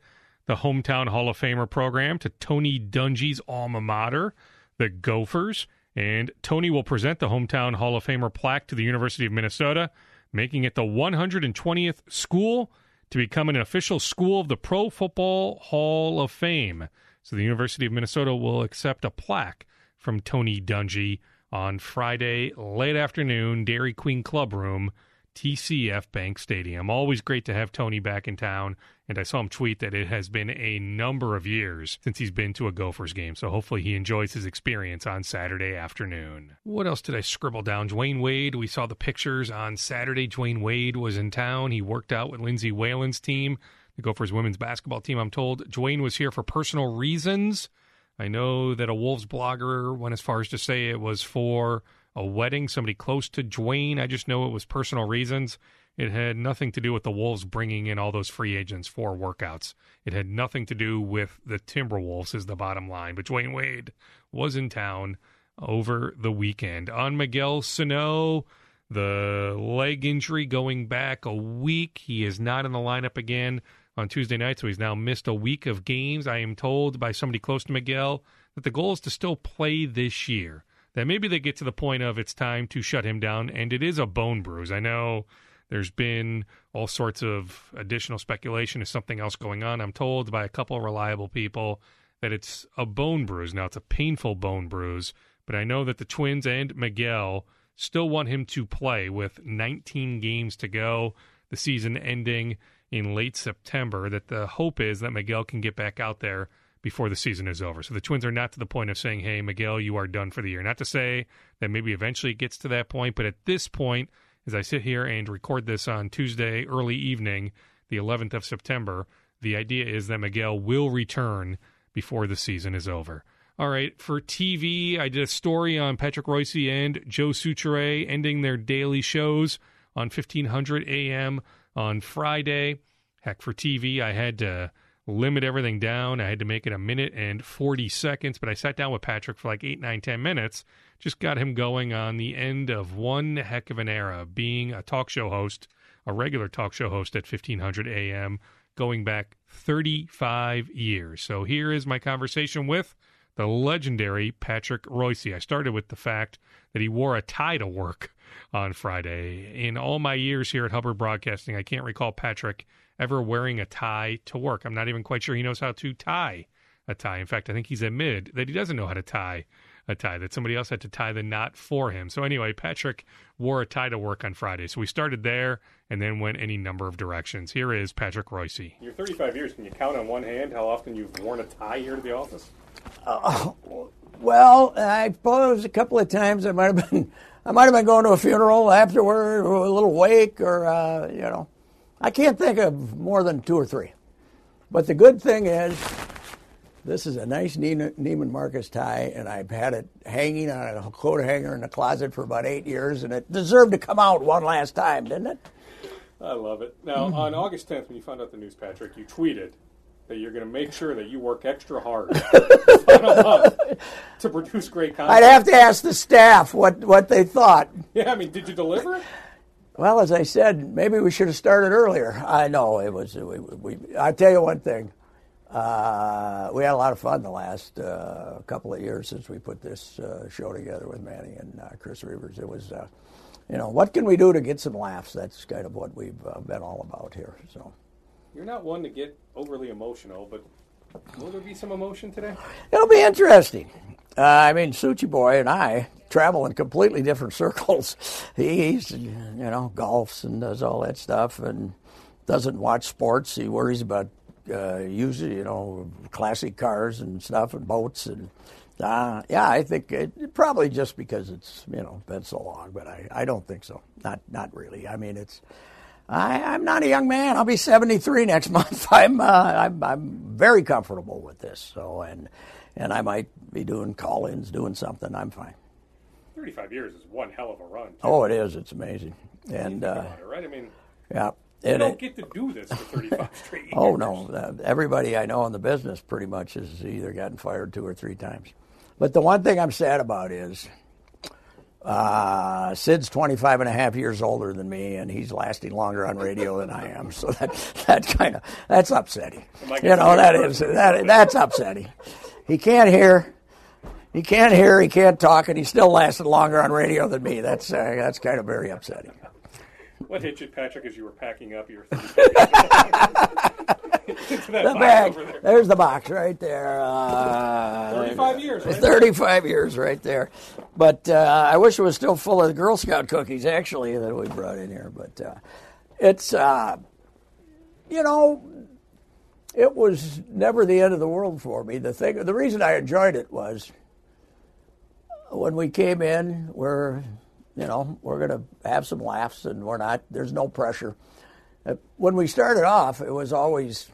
the Hometown Hall of Famer program to Tony Dungy's alma mater, the Gophers. And Tony will present the Hometown Hall of Famer plaque to the University of Minnesota, making it the 120th school to become an official school of the Pro Football Hall of Fame. So the University of Minnesota will accept a plaque from Tony Dungy on Friday late afternoon, Dairy Queen Club Room, TCF Bank Stadium. Always great to have Tony back in town. And I saw him tweet that it has been a number of years since he's been to a Gophers game. So hopefully he enjoys his experience on Saturday afternoon. What else did I scribble down? Dwyane Wade, we saw the pictures on Saturday. Dwyane Wade was in town. He worked out with Lindsay Whalen's team, the Gophers women's basketball team. I'm told Dwyane was here for personal reasons. I know that a Wolves blogger went as far as to say it was for a wedding, somebody close to Dwyane. I just know it was personal reasons. It had nothing to do with the Wolves bringing in all those free agents for workouts. It had nothing to do with the Timberwolves, is the bottom line. But Dwyane Wade was in town over the weekend. On Miguel Sano, the leg injury going back a week. He is not in the lineup again on Tuesday night, so he's now missed a week of games. I am told by somebody close to Miguel that the goal is to still play this year. That maybe they get to the point of it's time to shut him down, and it is a bone bruise. I know there's been all sorts of additional speculation of something else going on. I'm told by a couple reliable people that it's a bone bruise. Now, it's a painful bone bruise, but I know that the Twins and Miguel still want him to play with 19 games to go, the season ending in late September that the hope is that Miguel can get back out there before the season is over. So the Twins are not to the point of saying, hey, Miguel, you are done for the year. Not to say that maybe eventually it gets to that point, but at this point, as I sit here and record this on Tuesday early evening, the 11th of September, the idea is that Miguel will return before the season is over. All right, for TV, I did a story on Patrick Reusse and Joe Soucheray ending their daily shows on 1500 AM on Friday. Heck, for TV, I had to limit everything down. I had to make it a minute and 40 seconds, but I sat down with Patrick for like eight, nine, ten minutes. Just got him going on the end of one heck of an era, being a talk show host, a regular talk show host at 1500 AM, going back 35 years. So here is my conversation with the legendary Patrick Reusse. I started with the fact that he wore a tie to work on Friday. In all my years here at Hubbard Broadcasting, I can't recall Patrick ever wearing a tie to work. I'm not even quite sure he knows how to tie a tie. In fact, I think he's admitted that he doesn't know how to tie a tie, that somebody else had to tie the knot for him. So, anyway, Patrick wore a tie to work on Friday. So, we started there and then went any number of directions. Here is Patrick Reusse.
You're 35 years. Can you count on one hand how often you've worn a tie here to the office?
Uh, well, I suppose a couple of times I might have been I might have been going to a funeral afterward, or a little wake, or uh, you know, I can't think of more than two or three. But the good thing is, this is a nice Neiman Marcus tie, and I've had it hanging on a coat hanger in the closet for about eight years, and it deserved to come out one last time, didn't it?
I love it. Now, mm-hmm. on August 10th, when you found out the news, Patrick, you tweeted that you're going to make sure that you work extra hard to produce great content.
I'd have to ask the staff what, what they thought.
Yeah, I mean, did you deliver?
Well, as I said, maybe we should have started earlier. I know it was. We, we, I tell you one thing. Uh, we had a lot of fun the last uh, couple of years since we put this uh, show together with Manny and uh, Chris Reavers. It was, uh, you know, what can we do to get some laughs? That's kind of what we've uh, been all about here. So.
You're not one to get overly emotional, but will there be some emotion today?
It'll be interesting. Uh, I mean, Suchi Boy and I travel in completely different circles. He's, you know, golfs and does all that stuff and doesn't watch sports. He worries about uh, using, you know, classic cars and stuff and boats and. Uh, yeah, I think it, probably just because it's you know been so long, but I, I don't think so. Not not really. I mean, it's I, am not a young man. I'll be 73 next month. I'm, uh, I'm, I'm very comfortable with this. So, and and I might be doing call-ins, doing something. I'm fine.
35 years is one hell of a run. Too.
Oh, it is. It's amazing. And uh,
it, right? I mean,
yeah.
You don't get to do this for 35 straight years.
Oh no! Uh, everybody I know in the business pretty much has either gotten fired two or three times. But the one thing I'm sad about is Uh, Sid's 25 and a half years older than me, and he's lasting longer on radio than I am. So that that kind of that's upsetting. You know that is that that's upsetting. He can't hear. He can't hear. He can't talk, and he still lasted longer on radio than me. That's uh, that's kind of very upsetting.
What hit you, Patrick, as you were packing up your
the bag. There. There's the box right there. Uh,
35 years. Right
35 years right there. But uh, I wish it was still full of Girl Scout cookies, actually, that we brought in here. But uh, it's, uh, you know, it was never the end of the world for me. The thing, the reason I enjoyed it was when we came in, we're, you know, we're going to have some laughs, and we're not. There's no pressure when we started off, it was always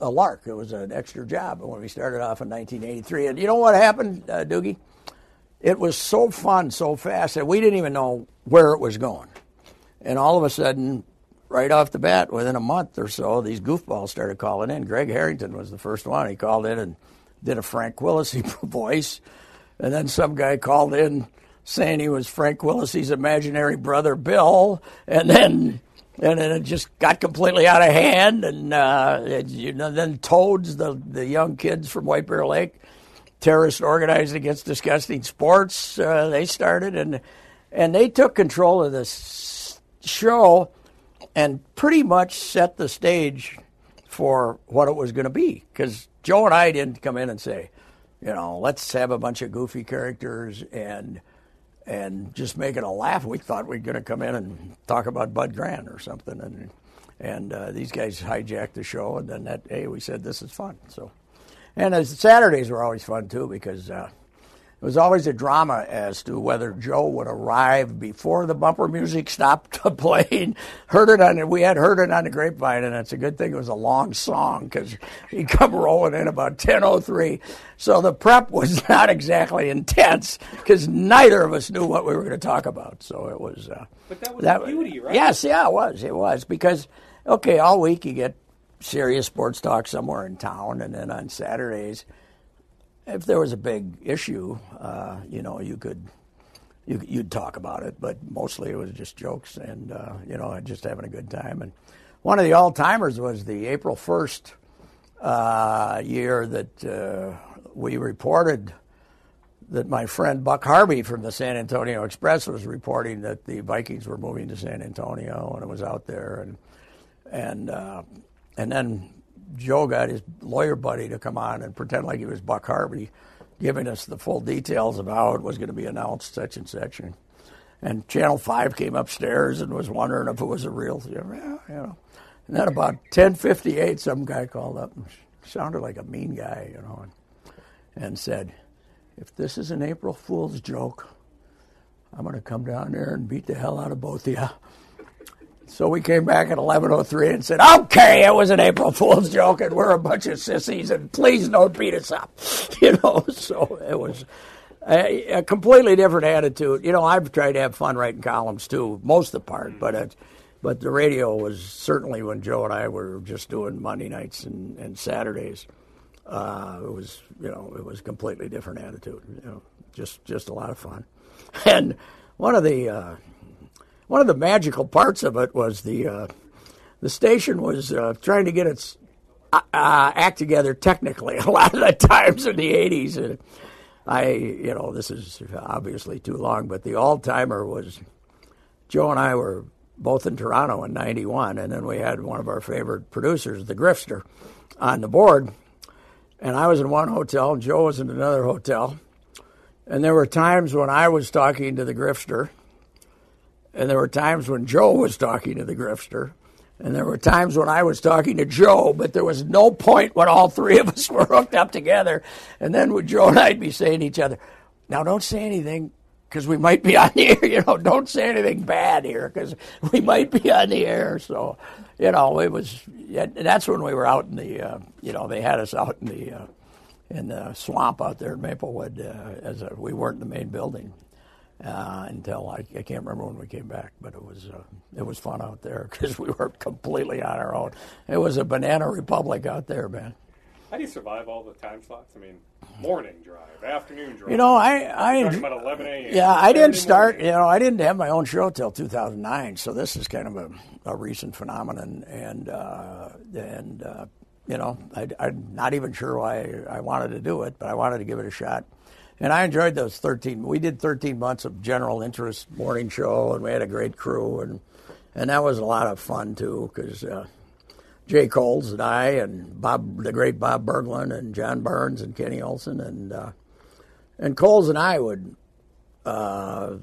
a lark. It was an extra job when we started off in 1983. And you know what happened, uh, Doogie? It was so fun so fast that we didn't even know where it was going. And all of a sudden, right off the bat, within a month or so, these goofballs started calling in. Greg Harrington was the first one. He called in and did a Frank Quilici voice. And then some guy called in saying he was Frank Quilici's imaginary brother, Bill. And then and then it just got completely out of hand. And uh, it, you know, then Toads, the the young kids from White Bear Lake, terrorists organized against disgusting sports, uh, they started and and they took control of this show and pretty much set the stage for what it was going to be. Because Joe and I didn't come in and say, you know, let's have a bunch of goofy characters and and just make it a laugh. We thought we were going to come in and talk about Bud Grant or something, and and uh, these guys hijacked the show, and then that hey, we said this is fun. So, and uh, Saturdays were always fun too because uh, it was always a drama as to whether Joe would arrive before the bumper music stopped playing. heard it on we had heard it on the grapevine, and it's a good thing it was a long song because he'd come rolling in about ten oh three. So the prep was not exactly intense because neither of us knew what we were going to talk about. So it was.
Uh, but that was that, beauty, right?
Yes, yeah, it was. It was because okay, all week you get serious sports talk somewhere in town, and then on Saturdays if there was a big issue, uh, you know, you could you, would talk about it, but mostly it was just jokes and uh, you know, just having a good time. And one of the all timers was the April first uh, year that uh, we reported that my friend Buck Harvey from the San Antonio Express was reporting that the Vikings were moving to San Antonio, and it was out there, and and uh, and then Joe got his lawyer buddy to come on and pretend like he was Buck Harvey, giving us the full details of how it was going to be announced, such and such. And, and Channel 5 came upstairs and was wondering if it was a real thing. Yeah, you know. And then about 10.58, some guy called up and sounded like a mean guy, you know, and, and said, if this is an April Fool's joke, I'm going to come down there and beat the hell out of both of you. So we came back at 11:03 and said, "Okay, it was an April Fool's joke, and we're a bunch of sissies, and please don't beat us up." You know, so it was a, a, completely different attitude. You know, I've tried to have fun writing columns too, most of the part, but it, but the radio was certainly when Joe and I were just doing Monday nights and, and Saturdays. Uh, it was, you know, it was a completely different attitude. You know, just just a lot of fun, and one of the uh, one of the magical parts of it was the uh, the station was uh, trying to get its uh, uh act together technically a lot of the times in the 80s. And I, you know, this is obviously too long, but the all timer was Joe and I were both in Toronto in 91, and then we had one of our favorite producers, the Grifster, on the board. And I was in one hotel, Joe was in another hotel. And there were times when I was talking to the Grifster and there were times when Joe was talking to the grifter. And there were times when I was talking to Joe, but there was no point when all three of us were hooked up together. And then would Joe and I'd be saying to each other, now don't say anything because we might be on the air. You know, don't say anything bad here because we might be on the air. So, you know, it was, that's when we were out in the, uh, you know, they had us out in the, uh, in the swamp out there in Maplewood uh, as a, we weren't in the main building uh, until I, I, can't remember when we came back, but it was uh, it was fun out there because we were completely on our own. It was a banana republic out there, man.
How do you survive all the time slots? I mean, morning drive, afternoon drive.
You know, I I
talking about 11 a.m.
yeah, I didn't start.
morning.
You know, I didn't have my own show till 2009, so this is kind of a, a recent phenomenon, and uh, and uh, you know, I, I'm not even sure why I wanted to do it, but I wanted to give it a shot. And I enjoyed those 13. We did 13 months of general interest morning show, and we had a great crew, and and that was a lot of fun too, because uh, Jay Coles and I, and Bob, the great Bob Berglund, and John Burns, and Kenny Olson, and uh, and Coles and I would uh,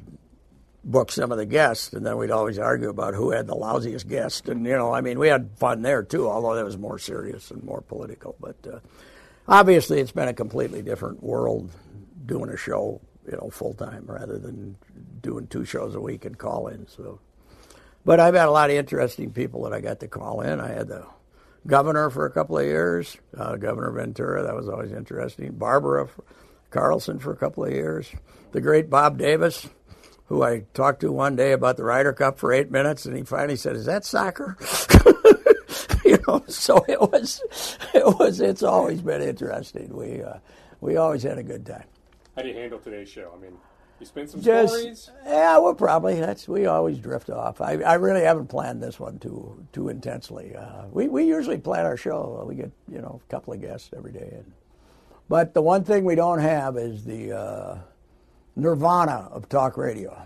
book some of the guests, and then we'd always argue about who had the lousiest guest. And you know, I mean, we had fun there too, although that was more serious and more political. But uh, obviously, it's been a completely different world doing a show, you know, full time rather than doing two shows a week and call in. So, but I've had a lot of interesting people that I got to call in. I had the governor for a couple of years, uh, Governor Ventura. That was always interesting. Barbara Carlson for a couple of years. The great Bob Davis, who I talked to one day about the Ryder Cup for eight minutes, and he finally said, "Is that soccer?" you know, so it was, it was. It's always been interesting. We uh, we always had a good time.
How do you handle today's show? I mean, you spin some
Just
stories.
yeah, well, probably that's we always drift off. I, I really haven't planned this one too too intensely. Uh, we we usually plan our show. We get you know a couple of guests every day, and, but the one thing we don't have is the uh, nirvana of talk radio,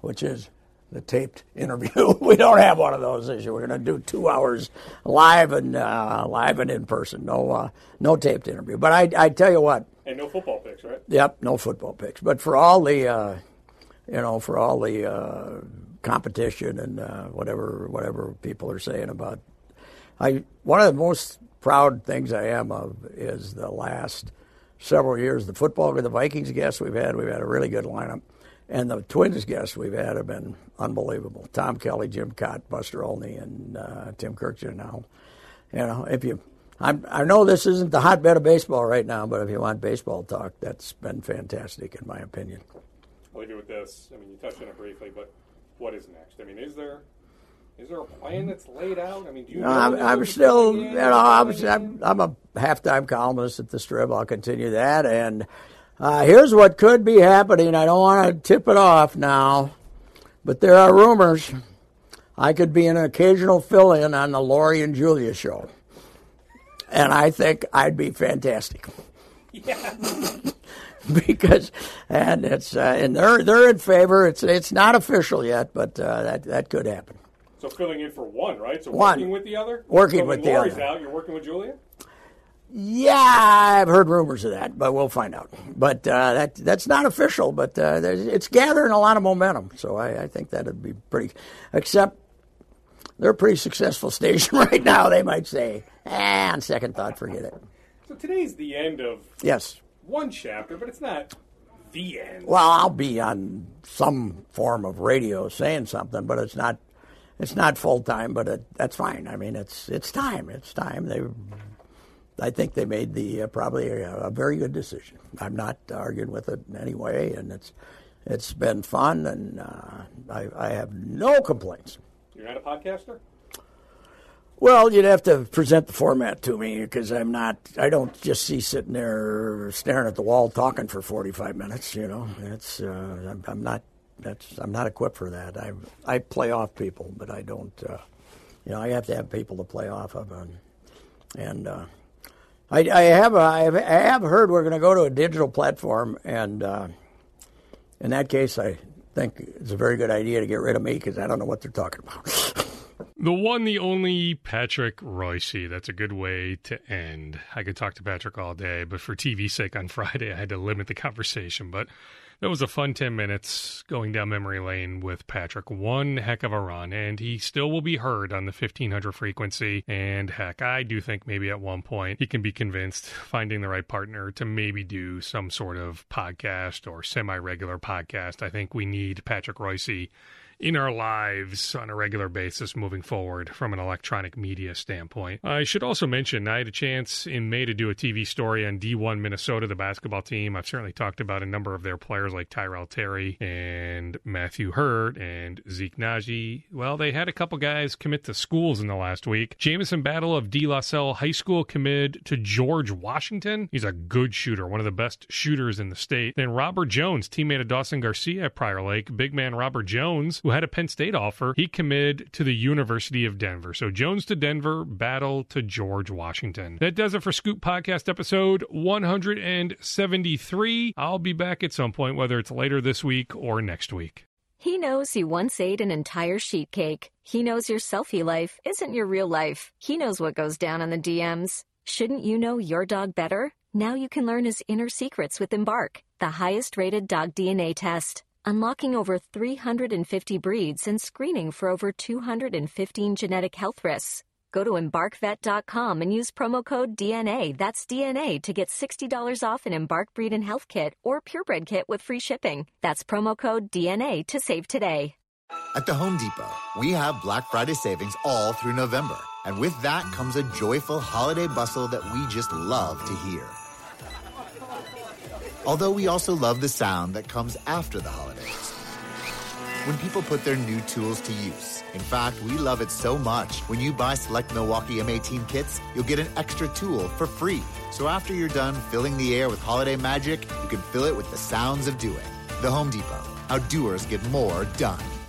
which is the taped interview. we don't have one of those this year. We're going to do two hours live and uh, live and in person. No uh, no taped interview. But I I tell you what.
And no football picks, right?
Yep, no football picks. But for all the, uh, you know, for all the uh, competition and uh, whatever whatever people are saying about, I one of the most proud things I am of is the last several years. The football with the Vikings guests we've had, we've had a really good lineup, and the Twins guests we've had have been unbelievable. Tom Kelly, Jim Kaat, Buster Olney, and uh, Tim Kurkjian now. You know, if you I'm, I know this isn't the hotbed of baseball right now, but if you want baseball talk, that's been fantastic in my opinion.
I'll leave you with this. I mean, you touched on it briefly, but what is next? I mean, is there is there a plan that's laid out? I mean, do you?
No,
know
I'm, I'm still, you know, I'm, I'm, I'm a halftime columnist at the Strib. I'll continue that. And uh, here's what could be happening. I don't want to tip it off now, but there are rumors I could be an occasional fill in on the Lori and Julia show. And I think I'd be fantastic.
Yeah.
because and it's uh, and they're they're in favor. It's it's not official yet, but uh, that that could happen.
So filling in for one, right? So
One.
working with the other.
Working
so
with the
Lori's
other.
out, you're working with Julia.
Yeah, I've heard rumors of that, but we'll find out. But uh, that that's not official, but uh, it's gathering a lot of momentum. So I, I think that'd be pretty. Except they're a pretty successful station right now. They might say, "Ah, on second thought, forget it."
So today's the end of
Yes.
one chapter, but it's not the end.
Well, I'll be on some form of radio saying something, but it's not it's not full time. But it, that's fine. I mean, it's it's time. It's time. They, I think they made the uh, probably a, a very good decision. I'm not arguing with it in any way, and it's it's been fun, and uh, I, I have no complaints.
You're not a podcaster.
Well, you'd have to present the format to me because I'm not. I don't just see sitting there staring at the wall talking for 45 minutes. You know, it's. Uh, I'm, I'm not. That's. I'm not equipped for that. I I play off people, but I don't. Uh, you know, I have to have people to play off of, and and uh, I, I have. I have. I have heard we're going to go to a digital platform, and uh, in that case, I think it's a very good idea to get rid of me because I don't know what they're talking about.
The one, the only Patrick Reusse. That's a good way to end. I could talk to Patrick all day, but for TV's sake on Friday, I had to limit the conversation. But that was a fun 10 minutes going down memory lane with Patrick. One heck of a run, and he still will be heard on the 1500 frequency. And heck, I do think maybe at one point he can be convinced finding the right partner to maybe do some sort of podcast or semi regular podcast. I think we need Patrick Reusse in our lives on a regular basis moving forward from an electronic media standpoint. I should also mention I had a chance in May to do a TV story on D1 Minnesota, the basketball team. I've certainly talked about a number of their players like Tyrell Terry and Matthew Hurt and Zeke Nnaji. Well, they had a couple guys commit to schools in the last week. Jamison Battle of De La Salle High School committed to George Washington. He's a good shooter, one of the best shooters in the state. Then Robert Jones, teammate of Dawson Garcia at Prior Lake, big man Robert Jones, had a Penn State offer, he committed to the University of Denver. So Jones to Denver, Battle to George Washington. That does it for Scoop Podcast episode 173. I'll be back at some point, whether it's later this week or next week.
He knows you once ate an entire sheet cake. He knows your selfie life isn't your real life. He knows what goes down on the DMs. Shouldn't you know your dog better? Now you can learn his inner secrets with Embark, the highest rated dog DNA test. Unlocking over 350 breeds and screening for over 215 genetic health risks. Go to embarkvet.com and use promo code DNA, that's DNA, to get $60 off an Embark Breed and Health Kit or Purebred Kit with free shipping. That's promo code DNA to save today.
At the Home Depot, we have Black Friday savings all through November. And with that comes a joyful holiday bustle that we just love to hear. Although we also love the sound that comes after the holidays. When people put their new tools to use. In fact, we love it so much. When you buy select Milwaukee M18 kits, you'll get an extra tool for free. So after you're done filling the air with holiday magic, you can fill it with the sounds of doing. The Home Depot. How doers get more done.